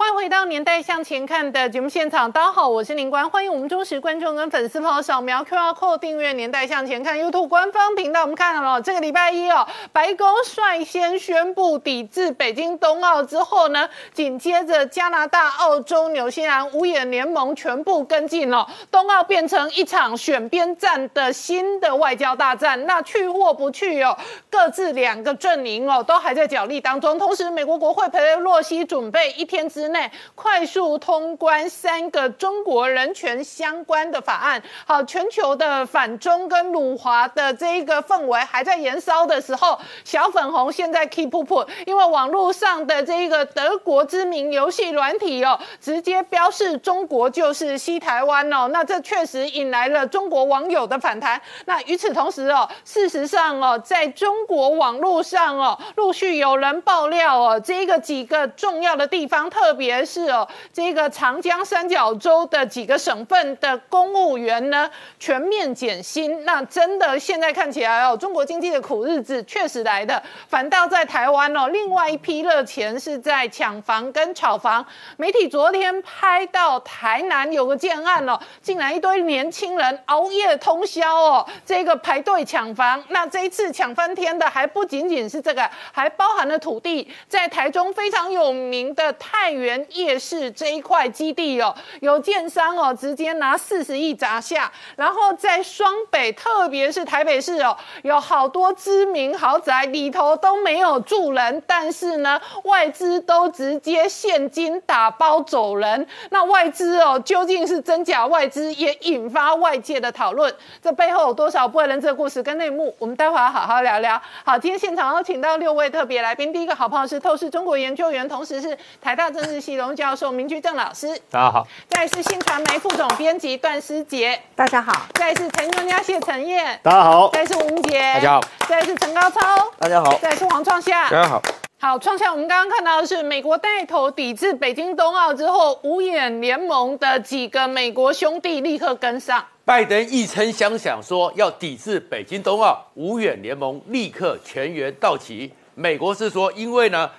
欢迎回到《年代向前看》的节目现场，大家好，我是林官，欢迎我们忠实观众跟粉丝朋友扫描 QR Code 订阅《年代向前看》YouTube 官方频道。我们看到了这个礼拜一哦，白宫率先宣布抵制北京冬奥之后呢，紧接着加拿大、澳洲、纽西兰五眼联盟全部跟进了，冬奥变成一场选边站的新的外交大战。那去或不去哦，各自两个阵营哦，都还在角力当中。同时，美国国会佩洛西准备一天之内快速通关三个中国人权相关的法案。好，全球的反中跟辱华的这一个氛围还在燃烧的时候，小粉红现在 keep up，因为网络上的这一个德国知名游戏软体哦，直接标示中国就是西台湾哦，那这确实引来了中国网友的反弹。那与此同时哦，事实上哦，在中国网络上哦，陆续有人爆料哦，这个几个重要的地方，特别是哦，这个长江三角洲的几个省份的公务员呢，全面减薪。那真的现在看起来哦，中国经济的苦日子确实来的。反倒在台湾哦，另外一批热钱是在抢房跟炒房。媒体昨天拍到台南有个建案哦，竟然一堆年轻人熬夜通宵哦，这个排队抢房。那这一次抢翻天的还不仅仅是这个，还包含了土地，在台中非常有名的太园夜市这一块基地哦，有建商哦直接拿四十亿砸下，然后在双北，特别是台北市哦，有好多知名豪宅里头都没有住人，但是呢，外资都直接现金打包走人。那外资哦，究竟是真假外资，也引发外界的讨论。这背后有多少不为人知的故事跟内幕？我们待会儿好好聊聊。好，今天现场要请到六位特别来宾，第一个好朋友是透视中国研究员，同时是台大政治系龙教授明居正老师。大家好，再来是新传媒副总编辑段思杰，大家好，再来是陈专家谢陈燕，大家好，再来是吴杰，大家好，再来是陈高超，大家好，再来是黄创夏，大家好。好，创下我们刚刚看到的是美国带头抵制北京冬奥之后，五眼联盟的几个美国兄弟立刻跟上。拜登一声相响说要抵制北京冬奥，五眼联盟立刻全员到齐。美国是说，因为呢，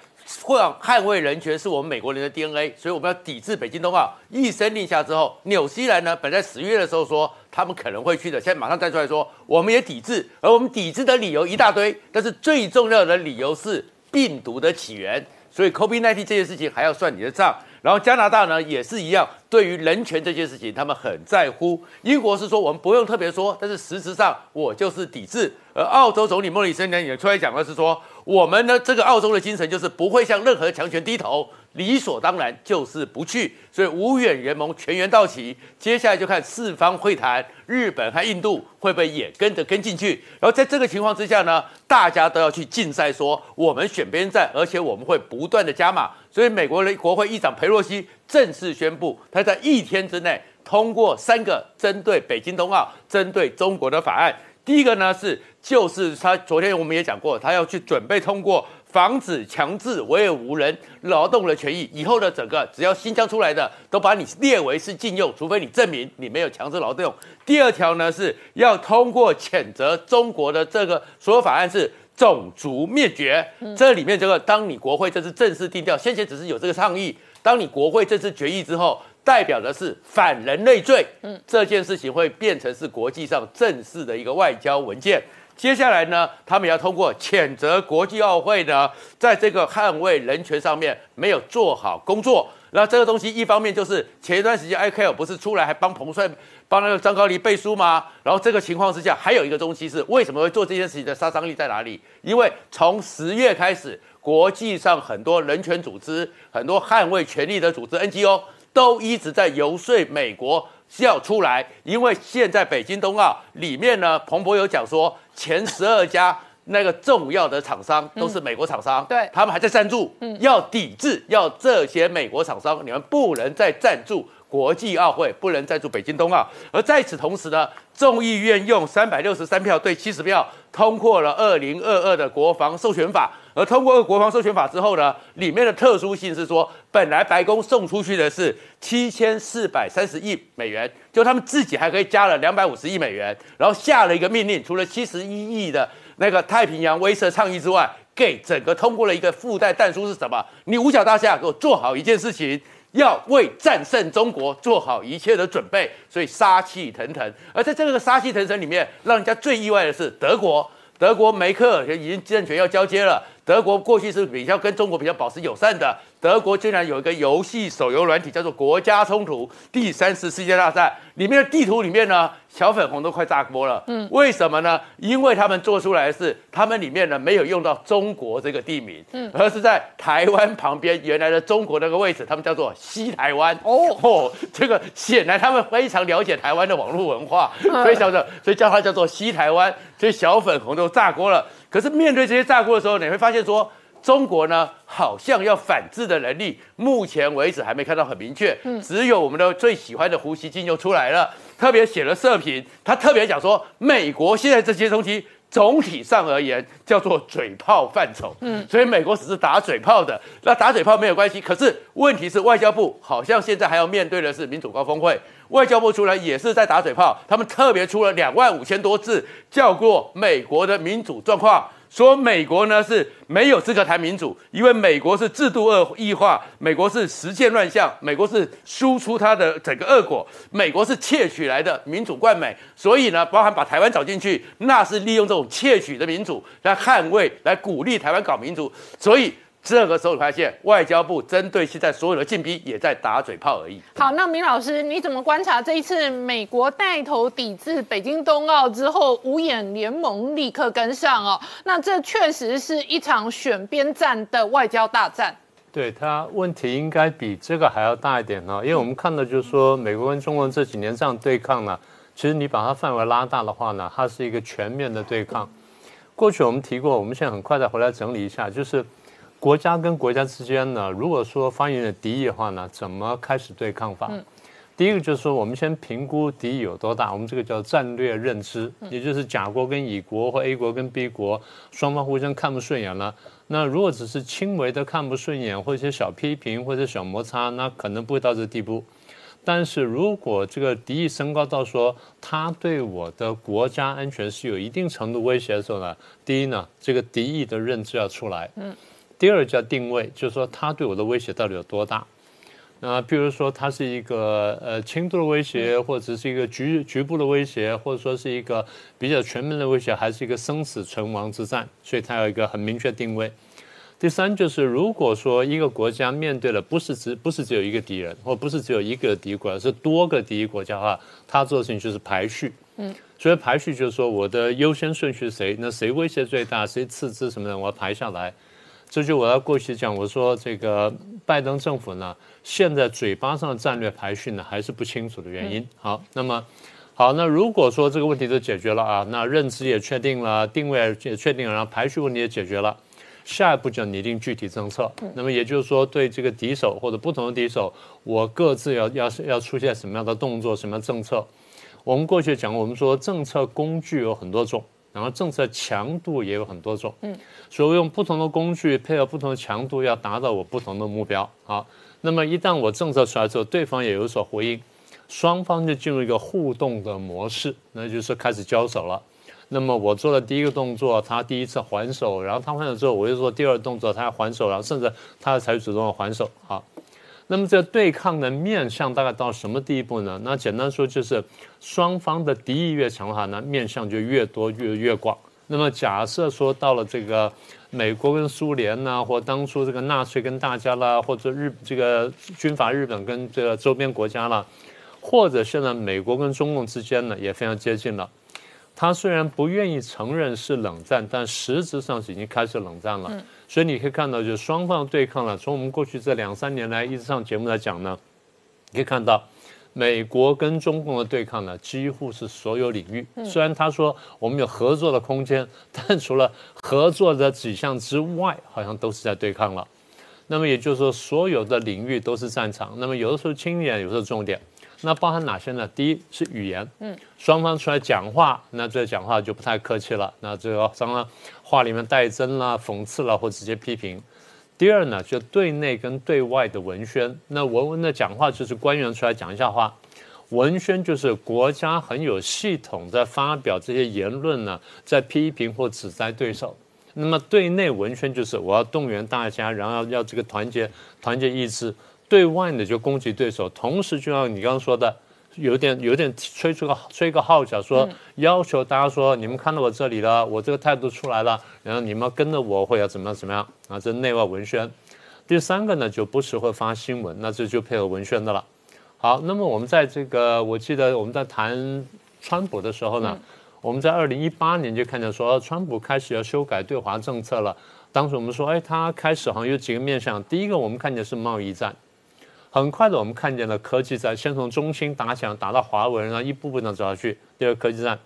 会捍卫人权是我们美国人的 DNA，所以我们要抵制北京冬奥。一声令下之后，纽西兰呢，本在十月的时候说他们可能会去的，现在马上站出来说我们也抵制，而我们抵制的理由一大堆，但是最重要的理由是病毒的起源，所以 COVID-19 这件事情还要算你的账。然后加拿大呢也是一样，对于人权这件事情他们很在乎。英国是说我们不用特别说，但是事实上我就是抵制。而澳洲总理莫里森呢也出来讲的是说，我们呢这个澳洲的精神就是不会向任何强权低头，理所当然就是不去。所以五眼联盟全员到齐，接下来就看四方会谈，日本和印度会不会也跟着跟进去。然后在这个情况之下呢，大家都要去竞赛，说我们选边站，而且我们会不断的加码。所以美国的国会议长佩洛西正式宣布，他在一天之内通过三个针对北京冬奥、针对中国的法案。第一个呢是，就是他昨天我们也讲过，他要去准备通过防止强制维吾无人劳动的权益。以后的整个只要新疆出来的，都把你列为是禁用，除非你证明你没有强制劳动。第二条呢是要通过谴责中国的这个所有法案是。种族灭绝，这里面这个，当你国会这次正式定调，先前只是有这个倡议，当你国会这次决议之后，代表的是反人类罪，嗯，这件事情会变成是国际上正式的一个外交文件。接下来呢，他们要通过谴责国际奥会呢，在这个捍卫人权上面没有做好工作。那这个东西一方面就是前一段时间艾克尔不是出来还帮彭帅。帮那个张高丽背书吗？然后这个情况之下，还有一个东西是为什么会做这件事情的杀伤力在哪里？因为从十月开始，国际上很多人权组织、很多捍卫权利的组织 NGO 都一直在游说美国要出来，因为现在北京冬奥里面呢，彭博有讲说，前十二家那个重要的厂商都是美国厂商，对，他们还在赞助，要抵制，要这些美国厂商，你们不能再赞助。国际奥会不能再驻北京冬奥，而在此同时呢，众议院用三百六十三票对七十票通过了二零二二的国防授权法。而通过国防授权法之后呢，里面的特殊性是说，本来白宫送出去的是七千四百三十亿美元，就他们自己还可以加了两百五十亿美元，然后下了一个命令，除了七十一亿的那个太平洋威慑倡议之外，给整个通过了一个附带弹书是什么？你五角大厦给我做好一件事情。要为战胜中国做好一切的准备，所以杀气腾腾。而在这个杀气腾腾里面，让人家最意外的是德国，德国梅克尔已经政权要交接了。德国过去是比较跟中国比较保持友善的。德国居然有一个游戏手游软体，叫做《国家冲突：第三次世界大战》。里面的地图里面呢，小粉红都快炸锅了。嗯，为什么呢？因为他们做出来的是，他们里面呢没有用到中国这个地名，嗯，而是在台湾旁边原来的中国那个位置，他们叫做西台湾。哦 哦，这个显然他们非常了解台湾的网络文化，非常的，所以叫它叫做西台湾。所以小粉红都炸锅了。可是面对这些炸锅的时候，你会发现说。中国呢，好像要反制的能力，目前为止还没看到很明确。嗯，只有我们的最喜欢的胡锡进又出来了，特别写了社评，他特别讲说，美国现在这些东西总体上而言叫做嘴炮范畴。嗯，所以美国只是打嘴炮的，那打嘴炮没有关系。可是问题是，外交部好像现在还要面对的是民主高峰会，外交部出来也是在打嘴炮，他们特别出了两万五千多字，叫过美国的民主状况。说美国呢是没有资格谈民主，因为美国是制度恶异化，美国是实践乱象，美国是输出它的整个恶果，美国是窃取来的民主冠美，所以呢，包含把台湾找进去，那是利用这种窃取的民主来捍卫、来鼓励台湾搞民主，所以。这个时候发现，外交部针对现在所有的禁逼，也在打嘴炮而已。好，那明老师，你怎么观察这一次美国带头抵制北京冬奥之后，五眼联盟立刻跟上哦？那这确实是一场选边站的外交大战。对它问题应该比这个还要大一点呢，因为我们看到就是说，美国跟中国这几年这样对抗呢，其实你把它范围拉大的话呢，它是一个全面的对抗。过去我们提过，我们现在很快再回来整理一下，就是。国家跟国家之间呢，如果说发现了敌意的话呢，怎么开始对抗法？第一个就是说，我们先评估敌意有多大，我们这个叫战略认知，也就是甲国跟乙国或 A 国跟 B 国双方互相看不顺眼了。那如果只是轻微的看不顺眼，或者一些小批评或者小摩擦，那可能不会到这地步。但是如果这个敌意升高到说他对我的国家安全是有一定程度威胁的时候呢，第一呢，这个敌意的认知要出来。嗯。第二叫定位，就是说它对我的威胁到底有多大？那比如说它是一个呃轻度的威胁，或者是一个局局部的威胁，或者说是一个比较全面的威胁，还是一个生死存亡之战？所以它有一个很明确定位。第三就是，如果说一个国家面对的不是只不是只有一个敌人，或不是只有一个敌国，而是多个敌国家的话，他做的事情就是排序。嗯，所以排序就是说我的优先顺序是谁？那谁威胁最大？谁次之什么的？我要排下来。这就我要过去讲，我说这个拜登政府呢，现在嘴巴上的战略排序呢还是不清楚的原因。好，那么好，那如果说这个问题都解决了啊，那认知也确定了，定位也确定了，然后排序问题也解决了，下一步就拟定具体政策。那么也就是说，对这个敌手或者不同的敌手，我各自要要要出现什么样的动作，什么样政策？我们过去讲，我们说政策工具有很多种。然后政策强度也有很多种，嗯，所以用不同的工具配合不同的强度，要达到我不同的目标。好，那么一旦我政策出来之后，对方也有所回应，双方就进入一个互动的模式，那就是开始交手了。那么我做了第一个动作，他第一次还手，然后他还手之后，我又做第二动作，他要还手，然后甚至他要采取主动的还手。好。那么这对抗的面向大概到什么地步呢？那简单说就是双方的敌意越强的话，那面向就越多越越广。那么假设说到了这个美国跟苏联呐，或当初这个纳粹跟大家啦，或者日这个军阀日本跟这个周边国家啦，或者现在美国跟中共之间呢也非常接近了。他虽然不愿意承认是冷战，但实质上是已经开始冷战了。所以你可以看到，就是双方对抗了。从我们过去这两三年来一直上节目来讲呢，可以看到，美国跟中共的对抗呢，几乎是所有领域。虽然他说我们有合作的空间，但除了合作的几项之外，好像都是在对抗了。那么也就是说，所有的领域都是战场。那么有的时候轻点，有时候重点。那包含哪些呢？第一是语言，嗯，双方出来讲话，那这讲话就不太客气了，那这个当然话里面带针啦、讽刺啦或直接批评。第二呢，就对内跟对外的文宣，那文文的讲话就是官员出来讲一下话，文宣就是国家很有系统在发表这些言论呢，在批评或指摘对手。那么对内文宣就是我要动员大家，然后要要这个团结团结意志。对外呢就攻击对手，同时就像你刚刚说的，有点有点吹出个吹个号角，说要求大家说你们看到我这里了，我这个态度出来了，然后你们跟着我会要怎么样怎么样啊？这内外文宣。第三个呢就不时会发新闻，那这就配合文宣的了。好，那么我们在这个我记得我们在谈川普的时候呢，我们在二零一八年就看见说川普开始要修改对华政策了。当时我们说，哎，他开始好像有几个面向，第一个我们看见是贸易战。很快的，我们看见了科技战，先从中兴打响，打到华为，然后一步步的走下去。第二科技战，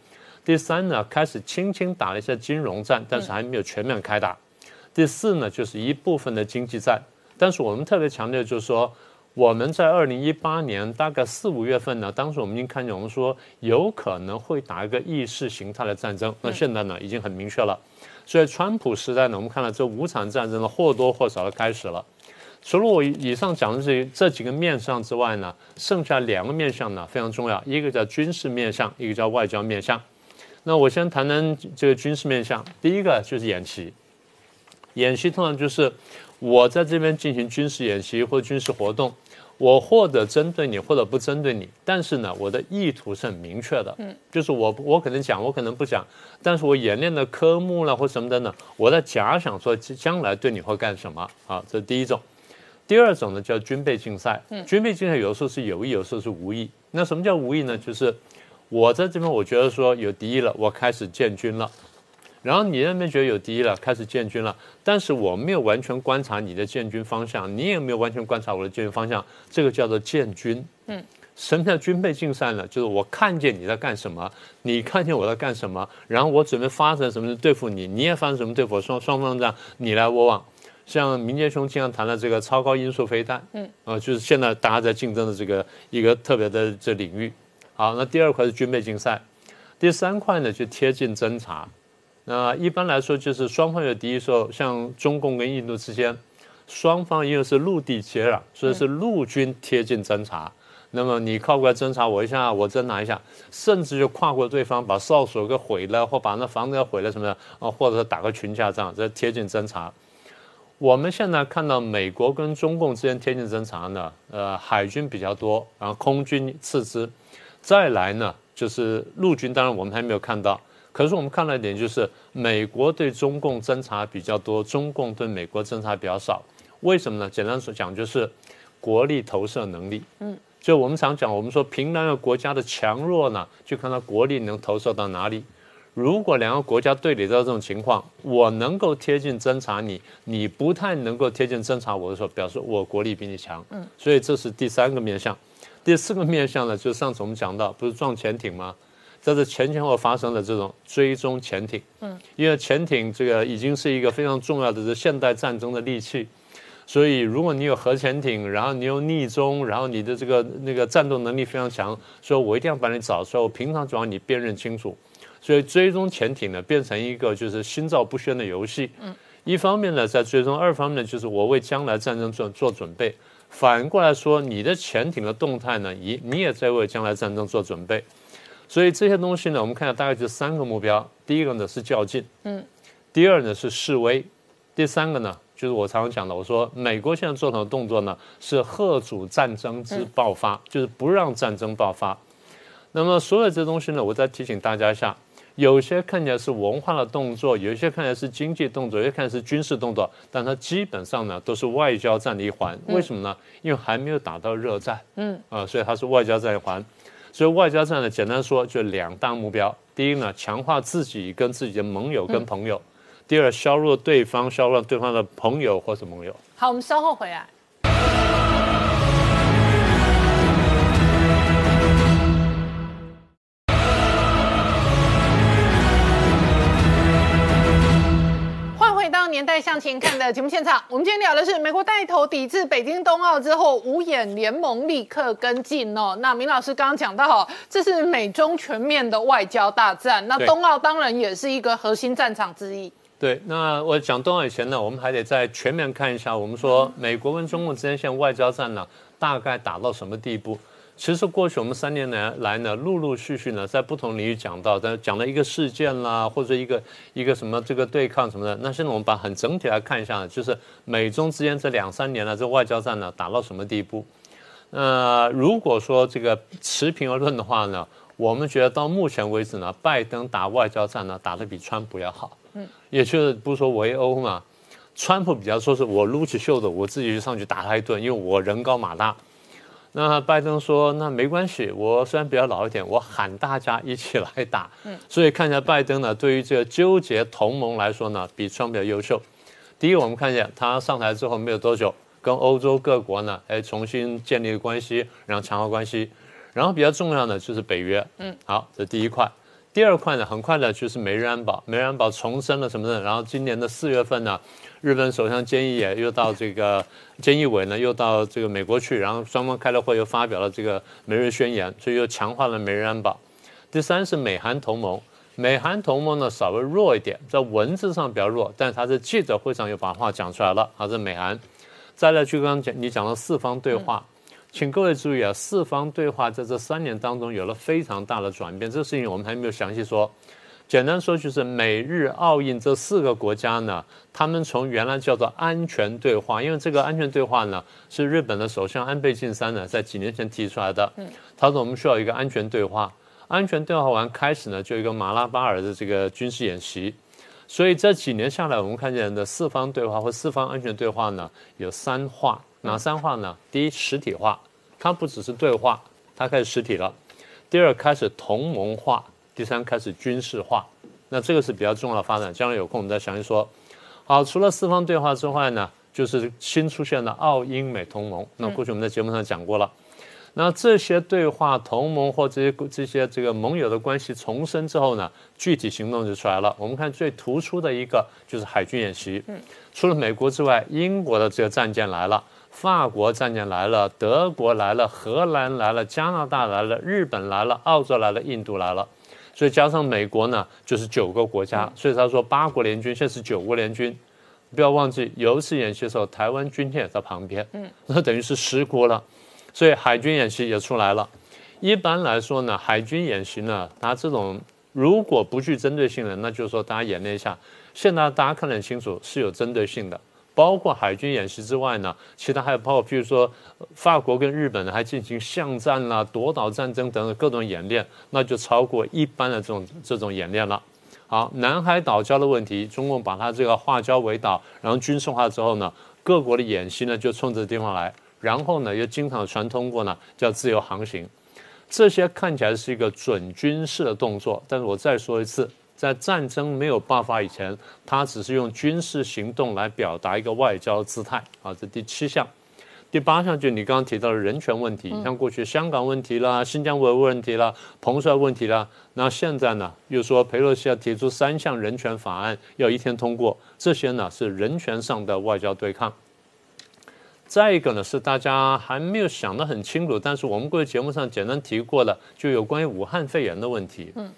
第三呢，开始轻轻打了一些金融战，但是还没有全面开打。第四呢，就是一部分的经济战。但是我们特别强调，就是说我们在二零一八年大概四五月份呢，当时我们已经看见，我们说有可能会打一个意识形态的战争。那现在呢，已经很明确了。所以川普时代呢，我们看到这五场战争呢，或多或少的开始了。除了我以上讲的这这几个面向之外呢，剩下两个面向呢非常重要，一个叫军事面向，一个叫外交面向。那我先谈谈这个军事面向。第一个就是演习，演习通常就是我在这边进行军事演习或军事活动，我或者针对你，或者不针对你，但是呢，我的意图是很明确的，嗯，就是我我可能讲，我可能不讲，但是我演练的科目了或什么的呢，我在假想说将来对你会干什么啊？这是第一种。第二种呢叫军备竞赛，军备竞赛有时候是有意，有时候是无意。那什么叫无意呢？就是我在这边我觉得说有敌意了，我开始建军了，然后你那边觉得有敌意了，开始建军了，但是我没有完全观察你的建军方向，你也没有完全观察我的建军方向，这个叫做建军。嗯，什么叫军备竞赛呢？就是我看见你在干什么，你看见我在干什么，然后我准备发生什么对付你，你也发生什么对付我，双双方这样你来我往。像民间兄经常谈的这个超高音速飞弹，嗯，啊，就是现在大家在竞争的这个一个特别的这领域。好，那第二块是军备竞赛，第三块呢就贴近侦察。那一般来说就是双方有敌意时候，像中共跟印度之间，双方因为是陆地接壤，所以是陆军贴近侦察。那么你靠过来侦察我一下，我侦察一下，甚至就跨过对方把哨所给毁了，或把那房子给毁了什么的，啊，或者是打个群架仗，这贴近侦察。我们现在看到美国跟中共之间天气侦察呢，呃，海军比较多，然后空军次之，再来呢就是陆军，当然我们还没有看到。可是我们看到一点就是，美国对中共侦察比较多，中共对美国侦察比较少。为什么呢？简单说讲就是国力投射能力。嗯，就我们常讲，我们说评哪个国家的强弱呢，就看它国力能投射到哪里。如果两个国家对垒到这种情况，我能够贴近侦察你，你不太能够贴近侦察我的时候，表示我国力比你强。嗯，所以这是第三个面向。第四个面向呢，就是上次我们讲到，不是撞潜艇吗？在这前前后发生的这种追踪潜艇。嗯，因为潜艇这个已经是一个非常重要的这现代战争的利器，所以如果你有核潜艇，然后你有逆中，然后你的这个那个战斗能力非常强，所以我一定要把你找出来，我平常就要你辨认清楚。所以追踪潜艇呢，变成一个就是心照不宣的游戏。嗯，一方面呢在追踪，二方面呢就是我为将来战争做做准备。反过来说，你的潜艇的动态呢，你你也在为将来战争做准备。所以这些东西呢，我们看下大概就三个目标：第一个呢是较劲，嗯；第二呢是示威；第三个呢就是我常常讲的，我说美国现在做的动作呢是贺阻战争之爆发，就是不让战争爆发。那么所有这东西呢，我再提醒大家一下。有些看起来是文化的动作，有一些看起来是经济动作，有些看起来是军事动作，但它基本上呢都是外交战的一环。为什么呢？因为还没有打到热战，嗯啊，所以它是外交战一环。所以外交战呢，简单说就两大目标：第一呢，强化自己跟自己的盟友跟朋友；第二，削弱对方，削弱对方的朋友或是盟友。好，我们稍后回来。年代向前看的节目现场，我们今天聊的是美国带头抵制北京冬奥之后，五眼联盟立刻跟进哦。那明老师刚刚讲到，这是美中全面的外交大战，那冬奥当然也是一个核心战场之一。对，那我讲冬奥以前呢，我们还得再全面看一下，我们说美国跟中共之间现在外交战呢，大概打到什么地步？其实过去我们三年来来呢，陆陆续续呢，在不同领域讲到，但讲了一个事件啦，或者一个一个什么这个对抗什么的。那现在我们把很整体来看一下，就是美中之间这两三年呢，这外交战呢打到什么地步？那如果说这个持平而论的话呢，我们觉得到目前为止呢，拜登打外交战呢打得比川普要好。嗯，也就是不是说围殴嘛，川普比较说是我撸起袖子，我自己就上去打他一顿，因为我人高马大。那拜登说：“那没关系，我虽然比较老一点，我喊大家一起来打。”嗯，所以看一下拜登呢，对于这个纠结同盟来说呢，比川普优秀。第一，我们看见他上台之后没有多久，跟欧洲各国呢，哎，重新建立关系，然后强化关系。然后比较重要的就是北约。嗯，好，这第一块。第二块呢，很快的就是美日安保，美日安保重申了什么呢？然后今年的四月份呢。日本首相菅义伟又到这个，菅义伟呢又到这个美国去，然后双方开了会，又发表了这个美日宣言，所以又强化了美日安保。第三是美韩同盟，美韩同盟呢稍微弱一点，在文字上比较弱，但是他在记者会上又把话讲出来了，好，这美韩。再来就刚刚讲你讲的四方对话，请各位注意啊，四方对话在这三年当中有了非常大的转变，这个事情我们还没有详细说。简单说就是美日澳印这四个国家呢，他们从原来叫做安全对话，因为这个安全对话呢是日本的首相安倍晋三呢在几年前提出来的。嗯，他说我们需要一个安全对话，安全对话完开始呢就一个马拉巴尔的这个军事演习，所以这几年下来我们看见的四方对话或四方安全对话呢有三化，哪三化呢？第一实体化，它不只是对话，它开始实体了；第二开始同盟化。第三，开始军事化，那这个是比较重要的发展。将来有空我们再详细说。好，除了四方对话之外呢，就是新出现的澳英美同盟。那过去我们在节目上讲过了。那这些对话、同盟或这些这些这个盟友的关系重生之后呢，具体行动就出来了。我们看最突出的一个就是海军演习。嗯。除了美国之外，英国的这个战舰来了，法国战舰来了，德国来了，荷兰来了，加拿大来了，日本来了，澳洲来了，印度来了。所以加上美国呢，就是九个国家。所以他说八国联军，现在是九国联军。不要忘记有一次演习的时候，台湾军舰也在旁边，嗯，那等于是十国了。所以海军演习也出来了。一般来说呢，海军演习呢，它这种如果不具针对性的，那就是说大家演练一下。现在大家看得很清楚，是有针对性的。包括海军演习之外呢，其他还有包括，譬如说，法国跟日本呢还进行巷战啦、夺岛战争等等各种演练，那就超过一般的这种这种演练了。好，南海岛礁的问题，中共把它这个化礁为岛，然后军事化之后呢，各国的演习呢就冲这地方来，然后呢又经常船通过呢，叫自由航行，这些看起来是一个准军事的动作，但是我再说一次。在战争没有爆发以前，他只是用军事行动来表达一个外交姿态啊。这第七项，第八项就你刚刚提到的人权问题，像过去香港问题啦、新疆维吾问题啦、彭帅问题啦，那现在呢又说佩洛西要提出三项人权法案要一天通过，这些呢是人权上的外交对抗。再一个呢是大家还没有想得很清楚，但是我们过去节目上简单提过的，就有关于武汉肺炎的问题。嗯。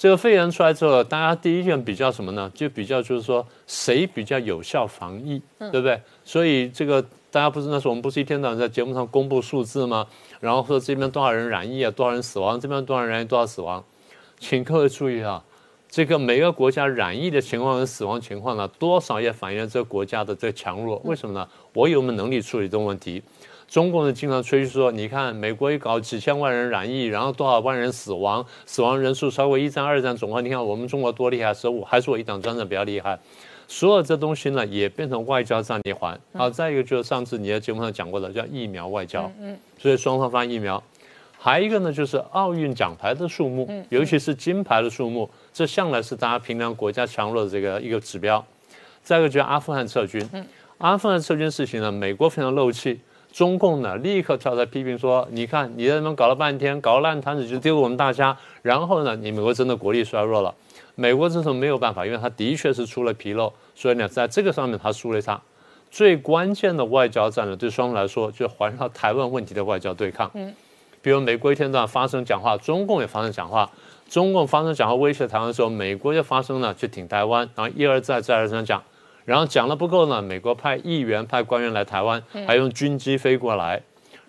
这个肺炎出来之后，大家第一件比较什么呢？就比较就是说谁比较有效防疫，对不对？所以这个大家不是那时候我们不是一天到晚在节目上公布数字吗？然后说这边多少人染疫啊，多少人死亡，这边多少人染疫多少死亡，请各位注意啊，这个每个国家染疫的情况和死亡情况呢，多少也反映了这个国家的这个强弱。为什么呢？我有没有能力处理这种问题？中共呢经常吹嘘说，你看美国一搞几千万人染疫，然后多少万人死亡，死亡人数超过一战、二战总和。你看我们中国多厉害，十五还是我一党专政比较厉害。所有这东西呢，也变成外交战一环。好，再一个就是上次你在节目上讲过的，叫疫苗外交。嗯。所以双方发疫苗，还一个呢，就是奥运奖牌的数目，尤其是金牌的数目，这向来是大家评量国家强弱的这个一个指标。再一个就是阿富汗撤军。嗯。阿富汗撤军事情呢，美国非常漏气。中共呢，立刻跳出来批评说：“你看，你在那边搞了半天，搞烂摊子，就丢给我们大家。然后呢，你美国真的国力衰弱了。美国这时候没有办法，因为他的确是出了纰漏，所以呢，在这个上面他输了一场。最关键的外交战呢，对双方来说，就环绕台湾问题的外交对抗。嗯，比如美国一天到晚发生讲话，中共也发生讲话，中共发生讲话威胁台湾的时候，美国就发生了去挺台湾，然后一而再再而三讲，然后讲了不够呢，美国派议员派官员来台湾，还用军机飞过来，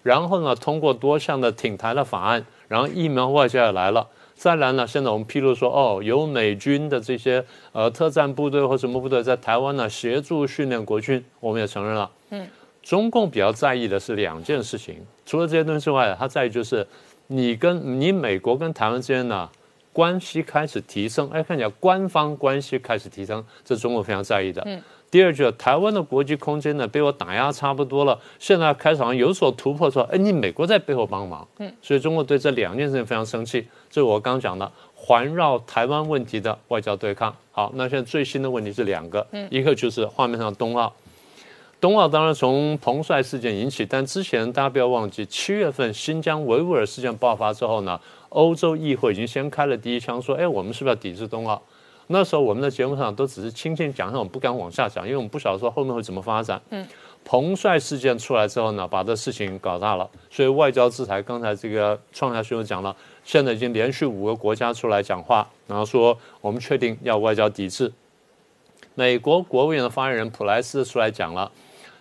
然后呢，通过多项的挺台的法案，然后疫苗外交也来了。再来呢，现在我们披露说，哦，有美军的这些呃特战部队或什么部队在台湾呢协助训练国军，我们也承认了。嗯，中共比较在意的是两件事情，除了这些东西之外，他在意就是你跟你美国跟台湾之间呢关系开始提升，哎，看起来官方关系开始提升，这是中国非常在意的。嗯。第二句台湾的国际空间呢被我打压差不多了，现在开场有所突破，说哎你美国在背后帮忙，嗯，所以中国对这两件事情非常生气，这是我刚讲的环绕台湾问题的外交对抗。好，那现在最新的问题是两个，嗯，一个就是画面上冬奥，冬奥当然从彭帅事件引起，但之前大家不要忘记，七月份新疆维吾尔事件爆发之后呢，欧洲议会已经先开了第一枪，说哎我们是不是要抵制冬奥？那时候我们的节目上都只是轻轻讲，我们不敢往下讲，因为我们不晓得说后面会怎么发展。嗯，彭帅事件出来之后呢，把这事情搞大了，所以外交制裁。刚才这个创下新闻讲了，现在已经连续五个国家出来讲话，然后说我们确定要外交抵制。美国国务院的发言人普莱斯出来讲了，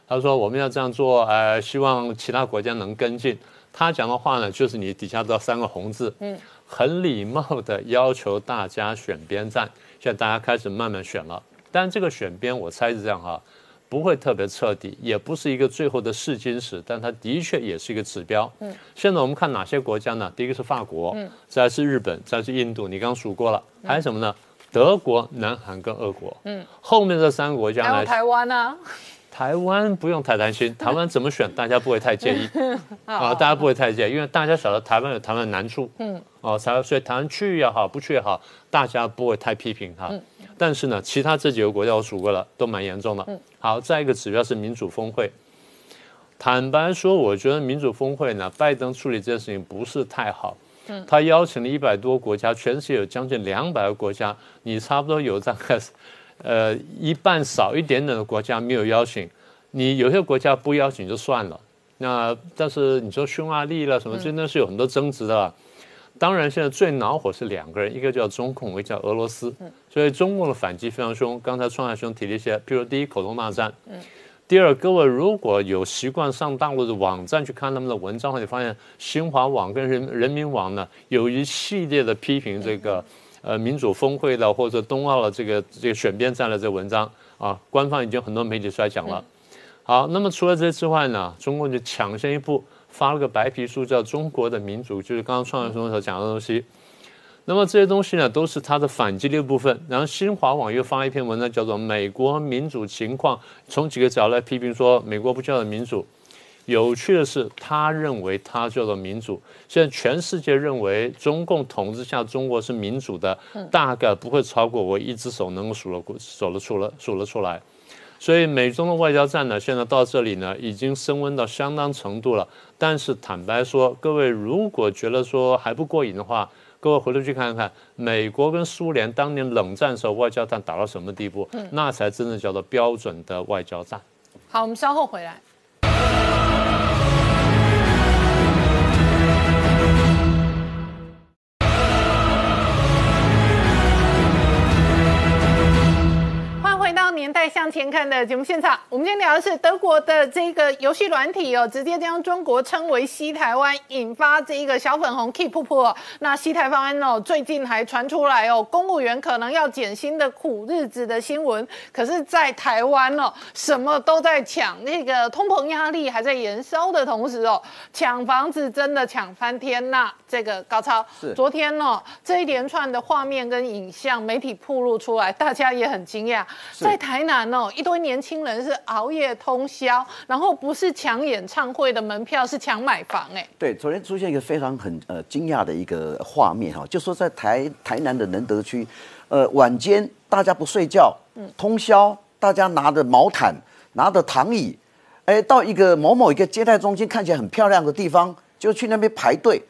他说我们要这样做，呃，希望其他国家能跟进。他讲的话呢，就是你底下都三个红字，嗯，很礼貌的要求大家选边站。现在大家开始慢慢选了，但这个选边我猜是这样哈，不会特别彻底，也不是一个最后的试金石，但它的确也是一个指标。嗯，现在我们看哪些国家呢？第一个是法国，嗯，再是日本，再是印度，你刚刚数过了，还有什么呢？德国、南韩跟俄国。嗯，后面这三个国家呢？台湾呢？台湾不用太担心，台湾怎么选，大家不会太介意 啊，大家不会太介意，因为大家晓得台湾有台湾的难处，嗯，哦，台所以台湾去也好，不去也好，大家不会太批评他。但是呢，其他这几个国家我数过了，都蛮严重的。好，再一个指标是民主峰会。坦白说，我觉得民主峰会呢，拜登处理这件事情不是太好。嗯，他邀请了一百多国家，全世界有将近两百个国家，你差不多有大概。呃，一半少一点点的国家没有邀请，你有些国家不邀请就算了。那但是你说匈牙利了什么，真的是有很多争执的。当然，现在最恼火是两个人，一个叫中共，一个叫俄罗斯。所以中共的反击非常凶。刚才创海兄提了一些，比如第一口头骂战。第二，各位如果有习惯上大陆的网站去看他们的文章，会发现新华网跟人人民网呢有一系列的批评这个。呃，民主峰会的或者冬奥的这个这个选边站的这个文章啊，官方已经很多媒体出来讲了。好，那么除了这些之外呢，中共就抢先一步发了个白皮书，叫《中国的民主》，就是刚刚创业中所讲的东西。那么这些东西呢，都是它的反击的部分。然后新华网又发了一篇文章，叫做《美国民主情况》，从几个角度来批评说美国不叫做民主。有趣的是，他认为他叫做民主。现在全世界认为中共统治下中国是民主的，大概不会超过我一只手能够数了数了出了数了出来。所以美中的外交战呢，现在到这里呢，已经升温到相当程度了。但是坦白说，各位如果觉得说还不过瘾的话，各位回头去看看美国跟苏联当年冷战时候外交战打到什么地步，那才真正叫做标准的外交战。好，我们稍后回来。年代向前看的节目现场，我们今天聊的是德国的这个游戏软体哦，直接将中国称为西台湾，引发这一个小粉红 keep 破。那西台湾哦，最近还传出来哦，公务员可能要减薪的苦日子的新闻。可是，在台湾哦，什么都在抢，那个通膨压力还在延烧的同时哦，抢房子真的抢翻天呐！这个高超是昨天哦，这一连串的画面跟影像媒体曝露出来，大家也很惊讶，在台。台南哦，一堆年轻人是熬夜通宵，然后不是抢演唱会的门票，是抢买房哎。对，昨天出现一个非常很呃惊讶的一个画面哈，就说在台台南的仁德区，呃晚间大家不睡觉，嗯，通宵，大家拿着毛毯，拿着躺椅，哎，到一个某某一个接待中心看起来很漂亮的地方，就去那边排队。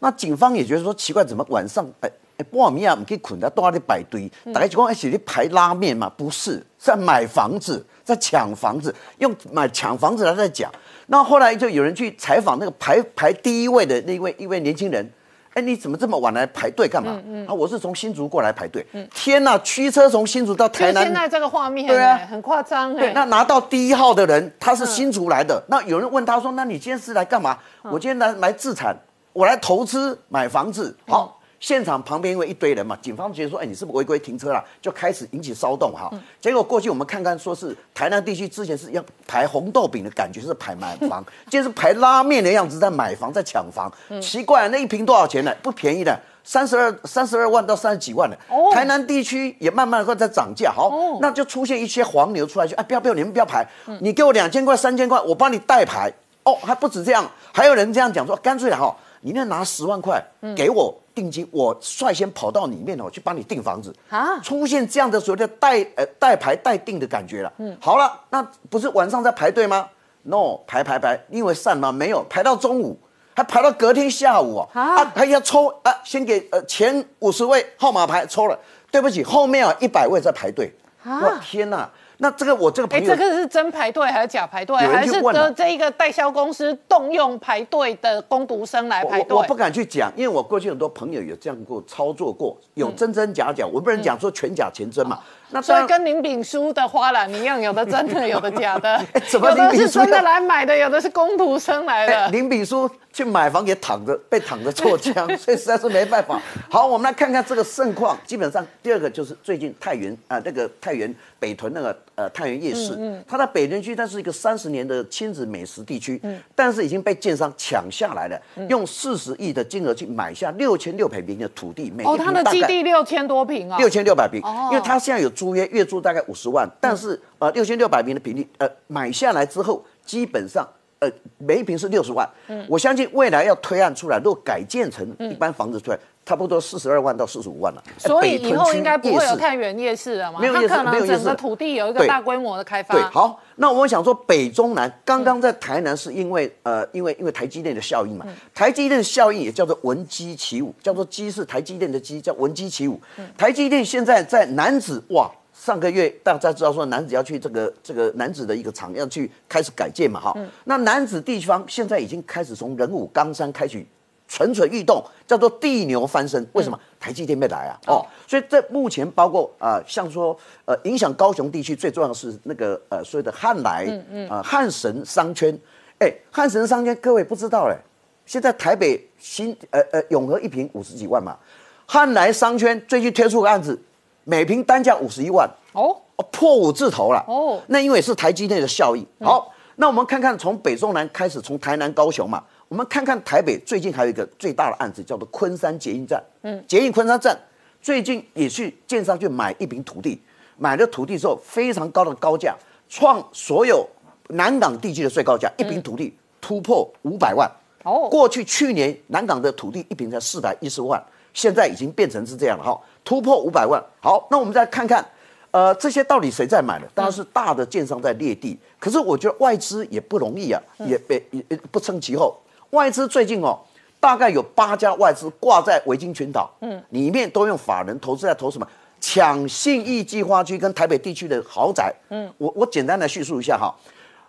那警方也觉得说奇怪，怎么晚上哎？哎，波尔米亚唔去捆，他都在排队。大家就讲一起去排拉面嘛？不是，在买房子，在抢房子，用买抢房子来在讲。那后来就有人去采访那个排排第一位的那位一位年轻人。哎，你怎么这么晚来排队干嘛？啊，我是从新竹过来排队。天呐，驱车从新竹到台南。现在这个画面，对啊，很夸张。对，那拿到第一号的人，他是新竹来的。那有人问他说：“那你今天是来干嘛？”我今天来来自产，我来投资买房子。好。现场旁边因为一堆人嘛，警方觉得说，哎，你是不是违规停车了？就开始引起骚动哈。结果过去我们看看，说是台南地区之前是要排红豆饼的感觉，是排买房，今天是排拉面的样子，在买房，在抢房。奇怪，那一瓶多少钱呢？不便宜的，三十二三十二万到三十几万的。台南地区也慢慢的在涨价，好，那就出现一些黄牛出来，就哎，不要不要，你们不要排，你给我两千块三千块，我帮你代排。哦，还不止这样，还有人这样讲说，干脆哈，你那拿十万块给我。定金，我率先跑到里面哦，去帮你订房子啊！出现这样的所谓的代呃代排代订的感觉了。嗯，好了，那不是晚上在排队吗？No，排排排，因为散吗？没有，排到中午，还排到隔天下午啊！还要抽啊！先给呃前五十位号码牌抽了，对不起，后面啊一百位在排队。我天哪！那这个我这个朋友，这个是真排队还是假排队？还是这这一个代销公司动用排队的工读生来排队？我不敢去讲，因为我过去很多朋友有这样过操作过，有真真假假，我不能讲说全假全真嘛。那所以跟林炳书的花篮一样，有的真的，有的假的。怎么有的是真的来买的，有的是工读生来的。林炳书去买房也躺着，被躺着错枪，所以实在是没办法。好，我们来看看这个盛况。基本上第二个就是最近太原啊，那个太原北屯那个呃太原夜市，嗯它在北屯区，它是一个三十年的亲子美食地区，嗯但是已经被建商抢下来了，用四十亿的金额去买下六千六百平的土地，每哦，它的基地六千多平啊，六千六百平，因为它现在有。租约月租大概五十万，但是呃六千六百平的比例，呃买下来之后，基本上呃每一平是六十万。嗯，我相信未来要推案出来，如果改建成一般房子出来。差不多四十二万到四十五万了，所以以后应该不会有太原夜市了吗？没有夜市，没有整个土地有一个大规模的开发。对，好，那我想说北中南，刚刚在台南是因为呃，因为因为台积电的效应嘛，台积电效应也叫做闻鸡起舞，叫做鸡是台积电的鸡，叫闻鸡起舞。台积电现在在南子哇，上个月大家知道说男子要去这个这个男子的一个厂要去开始改建嘛，哈，那男子地方现在已经开始从人武冈山开始。蠢蠢欲动，叫做地牛翻身。为什么台积电没来啊？哦，所以这目前包括啊，像说呃，影响高雄地区最重要的是那个呃，所谓的汉来，嗯嗯，啊汉神商圈，哎，汉神商圈各位不知道嘞，现在台北新呃呃永和一平五十几万嘛，汉来商圈最近推出个案子，每平单价五十一万，哦，破五字头了，哦，那因为是台积电的效益。好，那我们看看从北中南开始，从台南高雄嘛。我们看看台北最近还有一个最大的案子，叫做昆山捷运站。嗯，捷运昆山站最近也去建商去买一坪土地，买了土地之后非常高的高价，创所有南港地区的最高价，一坪土地突破五百万。哦，过去去年南港的土地一平才四百一十万，现在已经变成是这样了。哈，突破五百万。好，那我们再看看，呃，这些到底谁在买呢？当然是大的建商在列地，可是我觉得外资也不容易啊，也也也不称其后。外资最近哦，大概有八家外资挂在维京群岛，嗯，里面都用法人投资在投什么？抢信义计划区跟台北地区的豪宅，嗯，我我简单的叙述一下哈，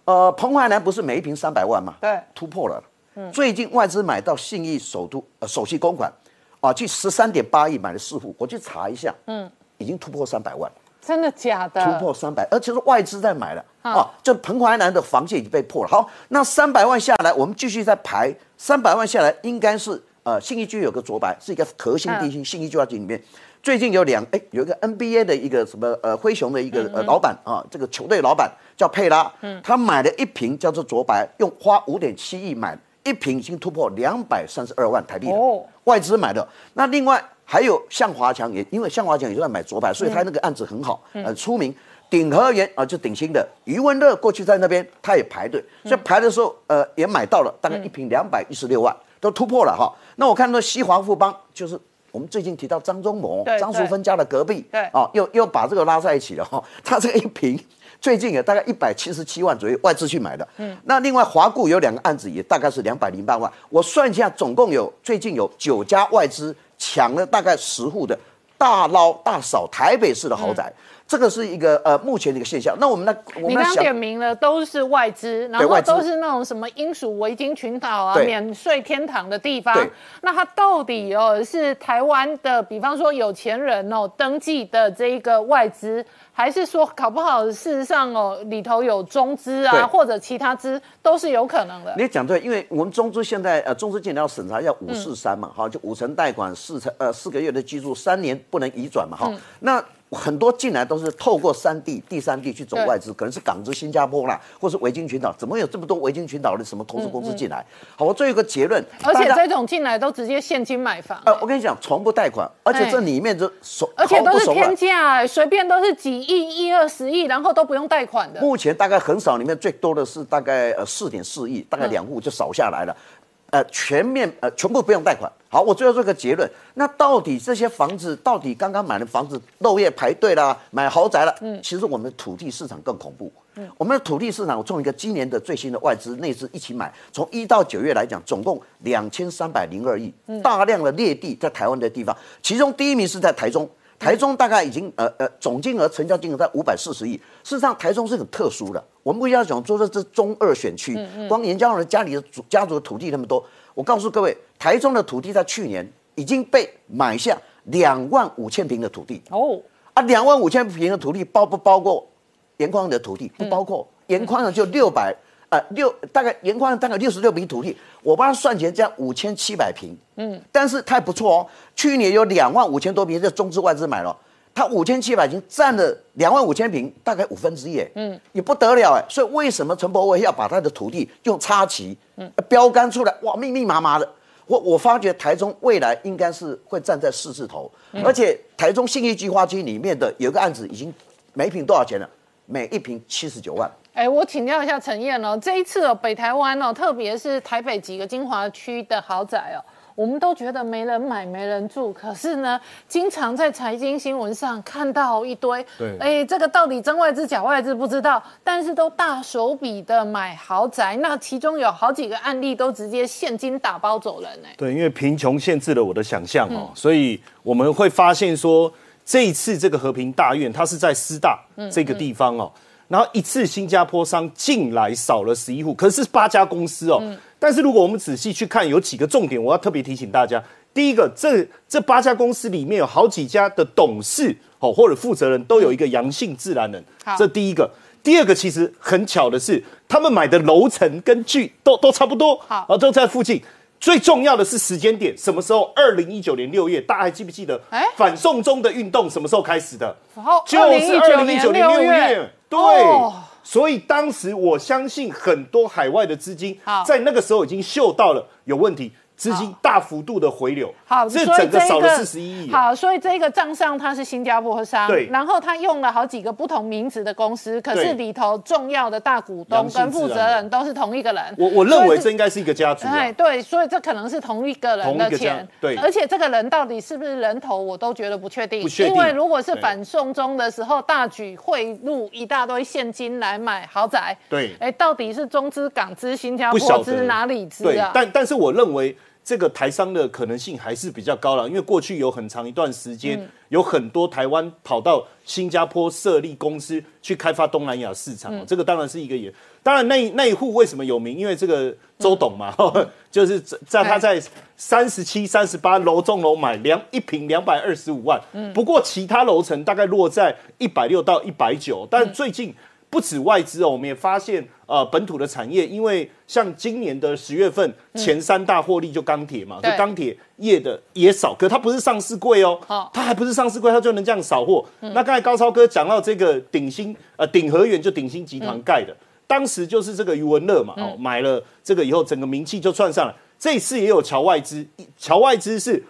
呃，彭淮南不是每一平三百万吗？对，突破了，嗯，最近外资买到信义首都呃首席公款，啊，去十三点八亿买了四户，我去查一下，嗯，已经突破三百万。真的假的？突破三百，而且是外资在买了啊！就彭淮南的防线已经被破了。好，那三百万下来，我们继续再排。三百万下来，应该是呃，信义区有个卓白，是一个核心地区。信义计划区里面，最近有两哎，有一个 NBA 的一个什么呃灰熊的一个呃老板啊，这个球队老板叫佩拉，嗯，他买了一瓶叫做卓白，用花五点七亿买一瓶，已经突破两百三十二万台币了。外资买的。那另外。还有向华强也，因为向华强也在买卓牌，所以他那个案子很好，很，出名。鼎和园啊，就鼎新的余文乐过去在那边，他也排队，所以排的时候，呃，也买到了，大概一瓶两百一十六万，都突破了哈。那我看到西华富邦，就是我们最近提到张忠谋、张淑芬家的隔壁，对，啊，又又把这个拉在一起了哈。他这个一瓶最近也大概一百七十七万左右，外资去买的。嗯，那另外华固有两个案子，也大概是两百零八万。我算一下，总共有最近有九家外资。抢了大概十户的大捞大扫台北市的豪宅。这个是一个呃目前的一个现象。那我们呢，我们刚刚点想，名了，都是外资，然后都是那种什么英属维京群岛啊、免税天堂的地方。那它到底哦是台湾的，比方说有钱人哦登记的这一个外资，还是说搞不好事实上哦里头有中资啊或者其他资都是有可能的你。讲对，因为我们中资现在呃中资进来要审查要五四三嘛，哈、就五成贷款，四成呃四个月的居住，三年不能移转嘛，哈、那。很多进来都是透过三地、第三地去走外资，可能是港资、新加坡啦，或是维京群岛，怎么有这么多维京群岛的什么投资公司进来？好，我最后一个结论，而且这种进来都直接现金买房，呃，我跟你讲，从不贷款，而且这里面就手而且都是天价，哎随便都是几亿、一二十亿，然后都不用贷款的。目前大概很少，里面最多的是大概呃四点四亿，大概两户就少下来了，呃，全面呃全部不用贷款。好，我最后做个结论，那到底这些房子，到底刚刚买的房子漏夜排队啦，买豪宅了，嗯，其实我们的土地市场更恐怖。嗯，我们的土地市场，我从一个今年的最新的外资内资一起买，从一到九月来讲，总共两千三百零二亿，大量的裂地在台湾的地方，其中第一名是在台中。台中大概已经呃呃总金额成交金额在五百四十亿。事实上，台中是很特殊的，我们不要讲说这是中二选区，光严家人家里的主家族的土地那么多，我告诉各位，台中的土地在去年已经被买下两万五千平的土地哦，啊，两万五千平的土地包不包括盐矿的土地？不包括，盐矿的就六百。呃，六大概盐矿大概六十六平土地，我帮他算起来这样五千七百平，嗯，但是他还不错哦。去年有两万五千多平，这中资外资买了，它五千七百平占了两万五千平，大概五分之一，嗯，也不得了哎。所以为什么陈伯威要把他的土地用插旗，嗯，标杆出来，哇，密密麻麻的。我我发觉台中未来应该是会站在四字头，而且台中信义计划区里面的有个案子已经每平多少钱了？每一平七十九万。哎，我请教一下陈燕哦，这一次哦，北台湾哦，特别是台北几个精华区的豪宅哦，我们都觉得没人买、没人住，可是呢，经常在财经新闻上看到一堆，对哎，这个到底真外资假外资不知道，但是都大手笔的买豪宅，那其中有好几个案例都直接现金打包走人哎。对，因为贫穷限制了我的想象哦，所以我们会发现说，这一次这个和平大院，它是在师大这个地方哦，然后一次新加坡商进来少了十一户，可是八家公司哦，但是如果我们仔细去看，有几个重点，我要特别提醒大家。第一个，这这八家公司里面有好几家的董事哦或者负责人都有一个阳性自然人好，这第一个。第二个其实很巧的是，他们买的楼层跟距都都差不多，好啊，都在附近。最重要的是时间点，什么时候？二零一九年六月，大家还记不记得？哎反送中的运动什么时候开始的？就是二零一九年六月。对，哦。所以当时我相信很多海外的资金在那个时候已经嗅到了有问题，资金大幅度的回流。好，这整个少了四十一亿。好，所以这个账上它是新加坡商，对然后他用了好几个不同名字的公司，可是对里头重要的大股东跟负责人都是同一个人。我我认为这应该是一个家族、啊。哎，对，所以这可能是同一个人的钱，对而且这个人到底是不是人头，我都觉得不确定。不确定因为如果是反送中的时候，大举汇入一大堆现金来买豪宅，对哎，到底是中资、港资、新加坡资哪里资对啊？，但但是我认为这个台商的可能性还是比较高了，因为过去有很长一段时间，嗯。有很多台湾跑到新加坡设立公司去开发东南亚市场、这个当然是一个也，当然那一那一户为什么有名？因为这个周董嘛，就是在在他在三十七、三十八楼中楼买两一平两百二十五万，嗯。不过其他楼层大概落在一百六到一百九，但最近。不止外资哦，我们也发现，呃，本土的产业，因为像今年的十月份前三大获利就钢铁嘛，就对钢铁业的也少，可它不是上市柜哦好，它还不是上市柜，它就能这样扫货。那刚才高超哥讲到这个鼎新，呃，鼎和源就鼎新集团盖的，当时就是这个余文乐嘛，哦，买了这个以后，整个名气就窜上来。这次也有侨外资，侨外资是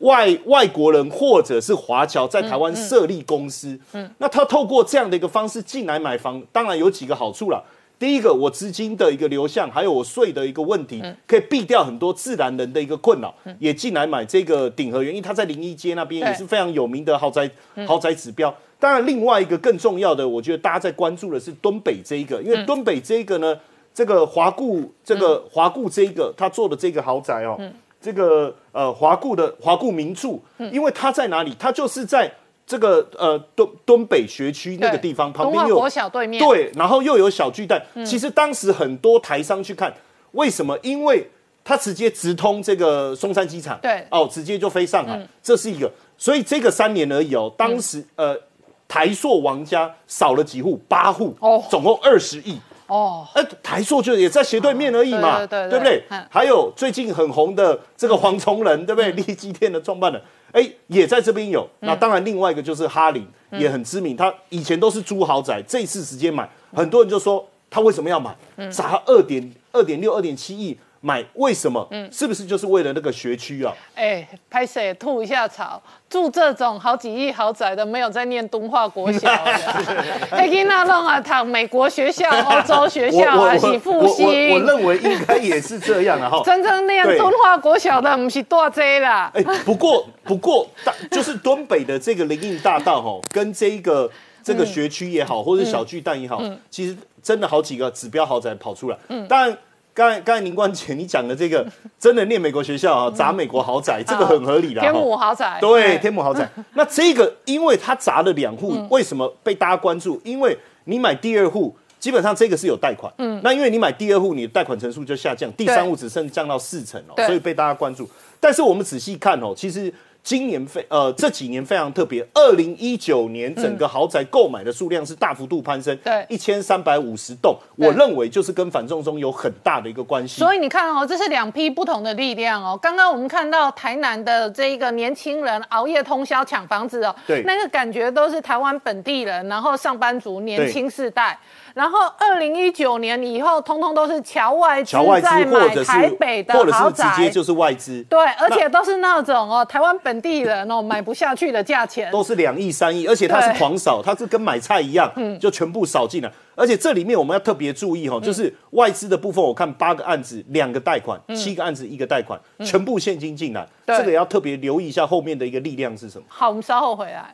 外外国人或者是华侨在台湾设立公司，嗯，那他透过这样的一个方式进来买房，当然有几个好处了。第一个，我资金的一个流向，还有我税的一个问题，可以避掉很多自然人的一个困扰，也进来买这个鼎和园，因为它在临一街那边也是非常有名的豪宅豪宅指标。当然，另外一个更重要的，我觉得大家在关注的是敦北这一个，因为敦北这一个呢，这个华固这个华固这一个他做的这个豪宅哦，这个呃华固的华固名著，因为它在哪里？它就是在这个呃敦敦北学区那个地方旁边有国小对面，对，然后又有小巨蛋。其实当时很多台商去看，为什么？因为它直接直通这个松山机场，对哦，直接就飞上海，这是一个。所以这个三年而已哦，当时呃台塑王家少了几户，八户，哦总共二十亿。哦，哎，台塑就也在斜对面而已嘛，对对对不对嗯？还有最近很红的这个黄崇仁，对不对？利基店的创办人，哎，也在这边有。那当然，另外一个就是哈林，也很知名。他以前都是租豪宅，这次直接买，很多人就说他为什么要买？砸二点二点六、二点七亿买，为什么？嗯是不是就是为了那个学区啊？哎，拍谁吐一下槽？住这种好几亿豪宅的，没有在念东华国小的，黑吉那弄啊，躺美国学校、欧洲学校啊，是复兴我兴。认为应该也是这样啊，哈。真正念对敦化国小的，不是大这啦。哎，不过不过大就是敦北的这个林荫大道哈，跟这一个这个学区也好，或者小巨蛋也好，其实真的好几个指标豪宅跑出来。当然，刚才刚才林冠姐你讲的这个，真的念美国学校啊，砸美国豪宅，这个很合理啦。天哈母豪宅，对，天母豪宅。那这个，因为它砸了两户，为什么被大家关注？因为你买第二户，基本上这个是有贷款，嗯，那因为你买第二户，你的贷款成数就下降，第三户只剩降到四成哦，所以被大家关注。但是我们仔细看哦，其实。今年非呃这几年非常特别，二零一九年整个豪宅购买的数量是大幅度攀升，对一千三百五十栋，我认为就是跟反送中有很大的一个关系。所以你看哦，这是两批不同的力量哦。刚刚我们看到台南的这一个年轻人熬夜通宵抢房子哦，对那个感觉都是台湾本地人，然后上班族年轻世代。然后二零一九年以后，通通都是侨外资或者是台北的或者是，直接就是外资，对，而且都是那种哦，台湾本地人哦买不下去的价钱。都是两亿、三亿，而且它是狂扫，它是跟买菜一样，嗯。就全部扫进来。而且这里面我们要特别注意哈，就是外资的部分，我看八个案子两个贷款，七个案子一个贷款，全部现金进来，对。这个也要特别留意一下后面的一个力量是什么。好，我们稍后回来。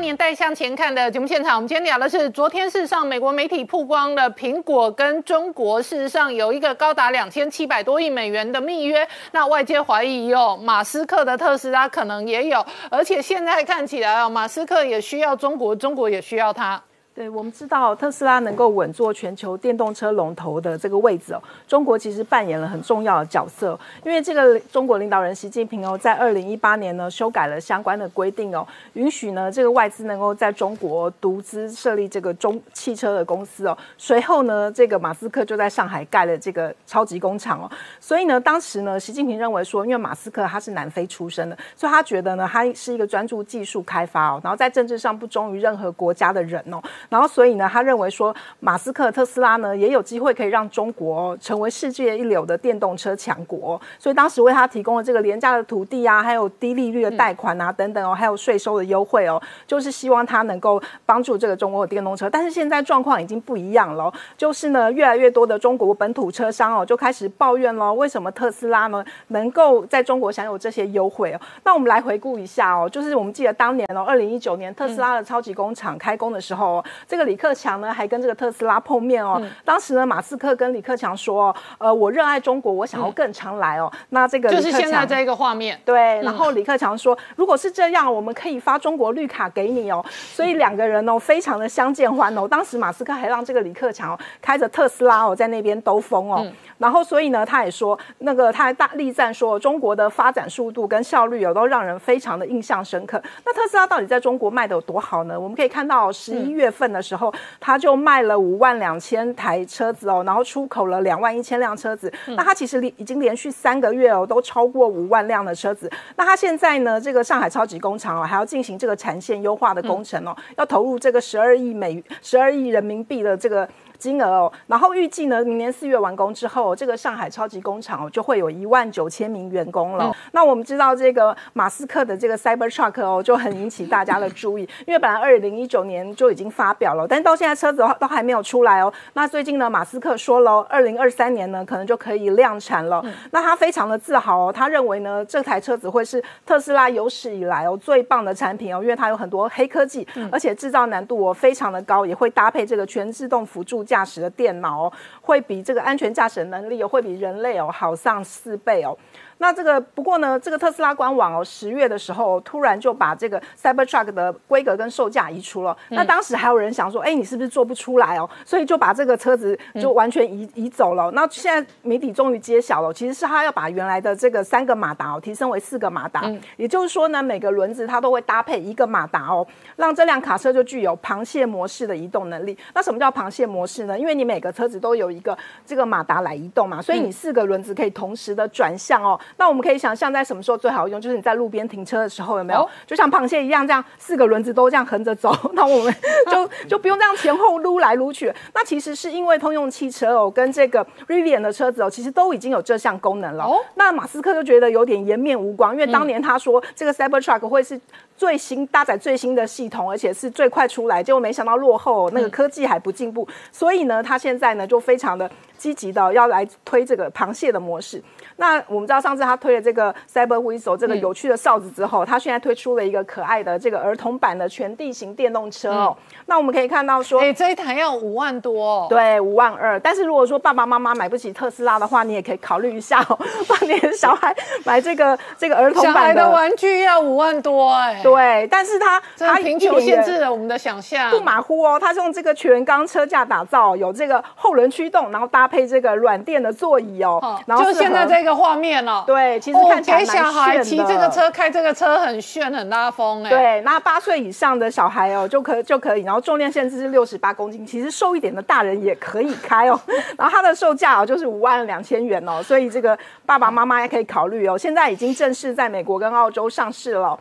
年代向前看的节目现场。我们今天聊的是，昨天事实上美国媒体曝光了苹果跟中国事实上有一个高达两千七百多亿美元的密约。那外界怀疑哦马斯克的特斯拉可能也有，而且现在看起来哦，马斯克也需要中国，中国也需要他。对，我们知道特斯拉能够稳坐全球电动车龙头的这个位置哦，中国其实扮演了很重要的角色。因为这个中国领导人习近平哦，在二零一八年呢修改了相关的规定哦，允许呢这个外资能够在中国独资设立这个中汽车的公司哦。随后呢，这个马斯克就在上海盖了这个超级工厂哦。所以呢，当时呢，习近平认为说，因为马斯克他是南非出身的，所以他觉得呢，他是一个专注技术开发哦，然后在政治上不忠于任何国家的人哦。然后所以呢，他认为说马斯克特斯拉呢也有机会可以让中国、哦、成为世界一流的电动车强国哦、所以当时为他提供了这个廉价的土地啊，还有低利率的贷款啊、等等哦，还有税收的优惠哦，就是希望他能够帮助这个中国的电动车。但是现在状况已经不一样了哦，就是呢越来越多的中国本土车商哦就开始抱怨喽，为什么特斯拉呢能够在中国享有这些优惠哦？那我们来回顾一下哦，就是我们记得当年哦，二零一九年特斯拉的超级工厂开工的时候、哦，这个李克强呢还跟这个特斯拉碰面哦。当时呢，马斯克跟李克强说，呃，我热爱中国，我想要更常来哦。那这个就是现在这个画面。对，然后李克强说，如果是这样，我们可以发中国绿卡给你哦。所以两个人哦，非常的相见欢哦。当时马斯克还让这个李克强哦开着特斯拉哦在那边兜风哦。然后所以呢，他也说，那个他还大力赞说，中国的发展速度跟效率哦，都让人非常的印象深刻。那特斯拉到底在中国卖的有多好呢？我们可以看到十一月份的时候，他就卖了五万两千台车子哦，然后出口了两万一千辆车子。那他其实连已经连续三个月哦，都超过五万辆的车子。那他现在呢，这个上海超级工厂哦，还要进行这个产线优化的工程哦，要投入这个十二亿美十二亿人民币的这个。金额哦。然后预计呢，明年四月完工之后，这个上海超级工厂哦就会有一万九千名员工了。那我们知道这个马斯克的这个 Cybertruck 哦就很引起大家的注意，因为本来二零一九年就已经发表了，但到现在车子都还没有出来哦。那最近呢，马斯克说了，二零二三年呢可能就可以量产了。那他非常的自豪哦，他认为呢这台车子会是特斯拉有史以来哦最棒的产品哦，因为它有很多黑科技，而且制造难度哦非常的高，也会搭配这个全自动辅助驾驶的电脑哦，会比这个安全驾驶能力哦会比人类哦好上四倍哦。那这个不过呢，这个特斯拉官网哦，十月的时候突然就把这个 Cybertruck 的规格跟售价移出了。那当时还有人想说，哎，你是不是做不出来哦？所以就把这个车子就完全移移走了。那现在谜底终于揭晓了，其实是他要把原来的这个三个马达哦提升为四个马达，也就是说呢，每个轮子它都会搭配一个马达哦，让这辆卡车就具有螃蟹模式的移动能力。那什么叫螃蟹模式呢？因为你每个车子都有一个这个马达来移动嘛，所以你四个轮子可以同时的转向哦。那我们可以想象，在什么时候最好用？就是你在路边停车的时候，有没有？就像螃蟹一样，这样四个轮子都这样横着走，那我们就 就不用这样前后撸来撸去。那其实是因为通用汽车哦，跟这个 Rivian 的车子哦，其实都已经有这项功能了。那马斯克就觉得有点颜面无光，因为当年他说这个 Cybertruck 会是最新搭载最新的系统，而且是最快出来，结果没想到落后，那个科技还不进步。所以呢，他现在呢就非常的积极的要来推这个螃蟹的模式。那我们知道上次他推了这个 Cyber Whistle 这个有趣的哨子之后，他现在推出了一个可爱的这个儿童版的全地形电动车哦。那我们可以看到说，哎，这一台要五万多，哦对，五万二。但是如果说爸爸妈妈买不起特斯拉的话，你也可以考虑一下哦，帮你的小孩买这个这个儿童版的玩具要五万多哎。对，但是它它贫穷限制了我们的想象，不马虎哦。它是用这个全钢车架打造，有这个后轮驱动，然后搭配这个软垫的座椅哦。然后就现在这个画面哦。对，其实看起来给小孩骑这个车，开这个车很炫，很拉风哎。对，那八岁以上的小孩哦，就可就可以，然后重量限制是六十八公斤，其实瘦一点的大人也可以开哦。然后它的售价哦就是五万两千元哦，所以这个爸爸妈妈也可以考虑哦。现在已经正式在美国跟澳洲上市了。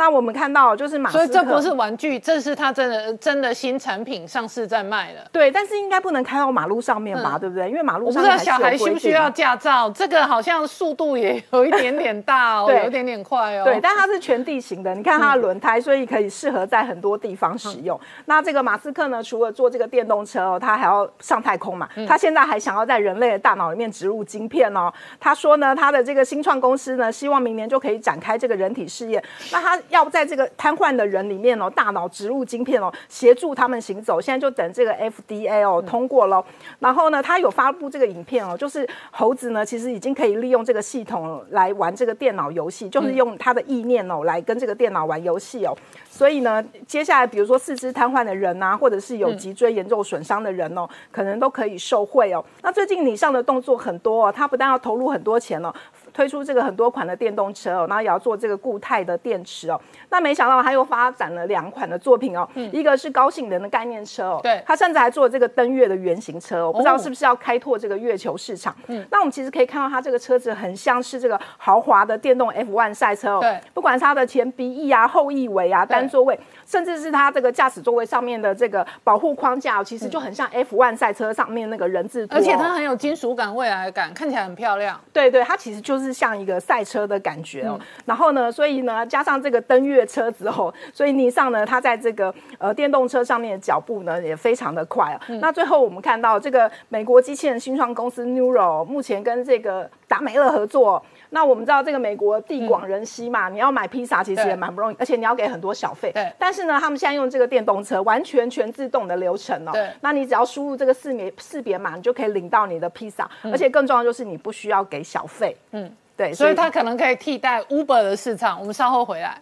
那我们看到就是马，所以这不是玩具，这是他真的真的新产品上市在卖的。对，但是应该不能开到马路上面吧？对不对？因为马路上不知道小孩需不需要驾照，这个好像速度也有一点点大哦，有一点点快哦。对，但它是全地形的，你看它的轮胎，所以可以适合在很多地方使用。那这个马斯克呢，除了做这个电动车哦，他还要上太空嘛？他现在还想要在人类的大脑里面植入晶片哦。他说呢，他的这个新创公司呢，希望明年就可以展开这个人体试验。那他要在这个瘫痪的人里面哦，大脑植入晶片哦，协助他们行走。现在就等这个 FDA 哦通过了。然后呢，他有发布这个影片哦，就是猴子呢，其实已经可以利用这个系统来玩这个电脑游戏，就是用他的意念哦来跟这个电脑玩游戏哦。所以呢，接下来比如说四肢瘫痪的人呐，或者是有脊椎严重损伤的人哦，可能都可以受惠哦。那最近你上的动作很多哦，他不但要投入很多钱哦。推出这个很多款的电动车哦，然后也要做这个固态的电池哦。那没想到他又发展了两款的作品哦，一个是高性能的概念车哦，对，他甚至还做了这个登月的原型车哦，不知道是不是要开拓这个月球市场。嗯，那我们其实可以看到它这个车子很像是这个豪华的电动 F1 赛车哦，对，不管是它的前鼻翼啊、后翼尾啊、单座位，甚至是它这个驾驶座位上面的这个保护框架，其实就很像 F1 赛车上面那个人字拖，而且它很有金属感、未来感，看起来很漂亮。对对，它其实就是像一个赛车的感觉哦。然后呢，所以呢，加上这个登月车之后，所以尼桑呢，它在这个呃电动车上面的脚步呢也非常的快啊。那最后我们看到这个美国机器人新创公司 Neuro 目前跟这个达美乐合作。那我们知道这个美国地广人稀嘛，你要买披萨其实也蛮不容易，而且你要给很多小费。对。但是呢，他们现在用这个电动车，完全全自动的流程哦。对。那你只要输入这个识别识别码，你就可以领到你的披萨，而且更重要就是你不需要给小费。嗯，对。所以它可能可以替代 Uber 的市场。我们稍后回来。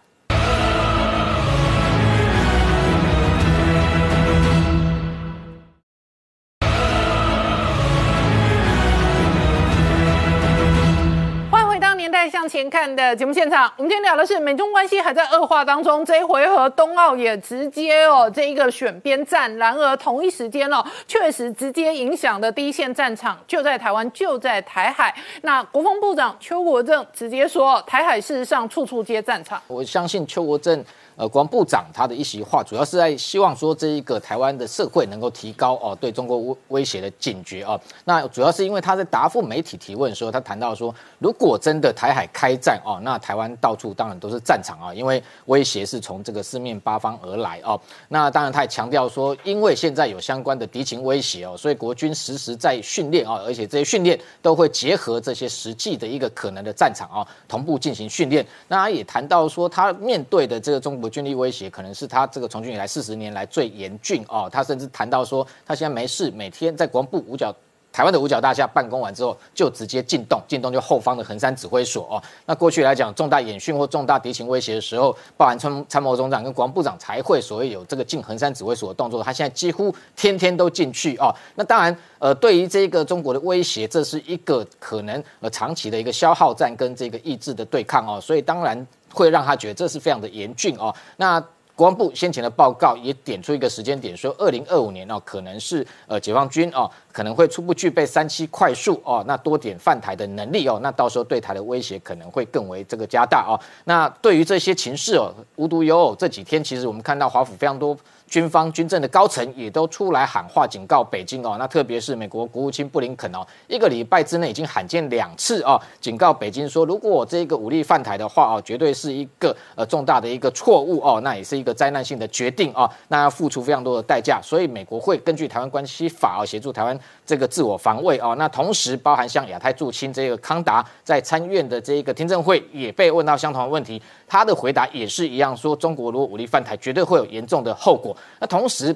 年代向前看的节目现场，我们今天聊的是美中关系还在恶化当中。这一回合，冬奥也直接哦，这一个选边站。然而同一时间哦，确实直接影响的第一线战场就在台湾，就在台海。那国防部长邱国正直接说，台海事实上处处皆战场。我相信邱国正。呃国防部长他的一席话，主要是在希望说这一个台湾的社会能够提高哦对中国威威胁的警觉哦。那主要是因为他在答复媒体提问的时候，他谈到说，如果真的台海开战哦，那台湾到处当然都是战场啊，因为威胁是从这个四面八方而来哦。那当然他也强调说，因为现在有相关的敌情威胁哦，所以国军时时在训练啊，而且这些训练都会结合这些实际的一个可能的战场啊，同步进行训练。那他也谈到说，他面对的这个中国军力威胁，可能是他这个从军以来四十年来最严峻哦。他甚至谈到说，他现在没事，每天在国防部五角。台湾的五角大厦办公完之后，就直接进洞，进洞就后方的横山指挥所哦。那过去来讲，重大演训或重大敌情威胁的时候，包含参参谋总长跟国防部长才会所谓有这个进横山指挥所的动作。他现在几乎天天都进去哦。那当然，呃，对于这个中国的威胁，这是一个可能呃长期的一个消耗战跟这个意志的对抗哦。所以当然会让他觉得这是非常的严峻哦。那国防部先前的报告也点出一个时间点，说二零二五年哦，可能是呃解放军哦。可能会初步具备三期快速哦，那多点犯台的能力哦，那到时候对台的威胁可能会更为这个加大哦。那对于这些情势哦，无独有偶，这几天其实我们看到华府非常多军方军政的高层也都出来喊话警告北京哦。那特别是美国国务卿布林肯哦，一个礼拜之内已经罕见两次哦，警告北京说，如果我这个武力犯台的话哦，绝对是一个呃重大的一个错误哦，那也是一个灾难性的决定哦，那要付出非常多的代价。所以美国会根据台湾关系法哦，协助台湾。这个自我防卫哦，那同时包含像亚太驻青这个康达在参院的这一个听证会也被问到相同的问题，他的回答也是一样，说中国如果武力犯台，绝对会有严重的后果。那同时，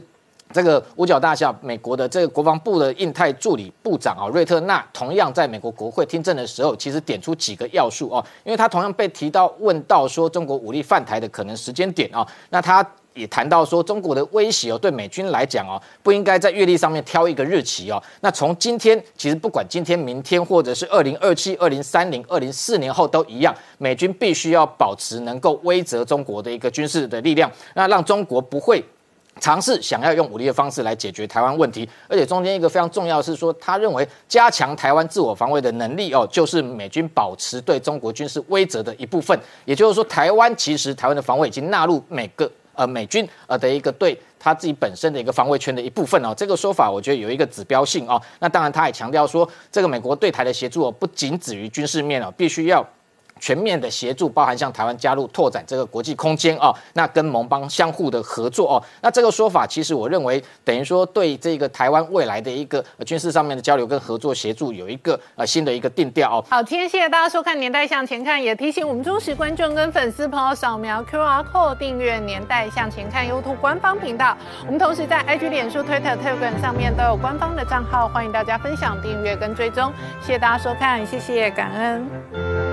这个五角大厦，美国的这个国防部的印太助理部长啊，瑞特纳同样在美国国会听证的时候，其实点出几个要素哦，因为他同样被提到问到说中国武力犯台的可能时间点啊，那他。也谈到说，中国的威胁哦，对美军来讲哦，不应该在阅历上面挑一个日期哦。那从今天，其实不管今天、明天，或者是二零二七、二零三零、二零四年后都一样，美军必须要保持能够威慑中国的一个军事的力量，那让中国不会尝试想要用武力的方式来解决台湾问题。而且中间一个非常重要的是说，他认为加强台湾自我防卫的能力哦，就是美军保持对中国军事威慑的一部分。也就是说，台湾其实台湾的防卫已经纳入每个。呃，美军呃的一个对他自己本身的一个防卫圈的一部分哦，这个说法我觉得有一个指标性哦。那当然，他也强调说，这个美国对台的协助哦，不仅止于军事面哦，必须要。全面的协助，包含像台湾加入拓展这个国际空间哦，那跟盟邦相互的合作哦，那这个说法其实我认为等于说对这个台湾未来的一个军事上面的交流跟合作协助有一个呃新的一个定调哦。好，今天谢谢大家收看《年代向前看》，也提醒我们忠实观众跟粉丝朋友扫描 QR Code 订阅《年代向前看》YouTube 官方频道。我们同时在 IG、脸书、Twitter、Telegram 上面都有官方的账号，欢迎大家分享、订阅跟追踪。谢谢大家收看，谢谢，感恩。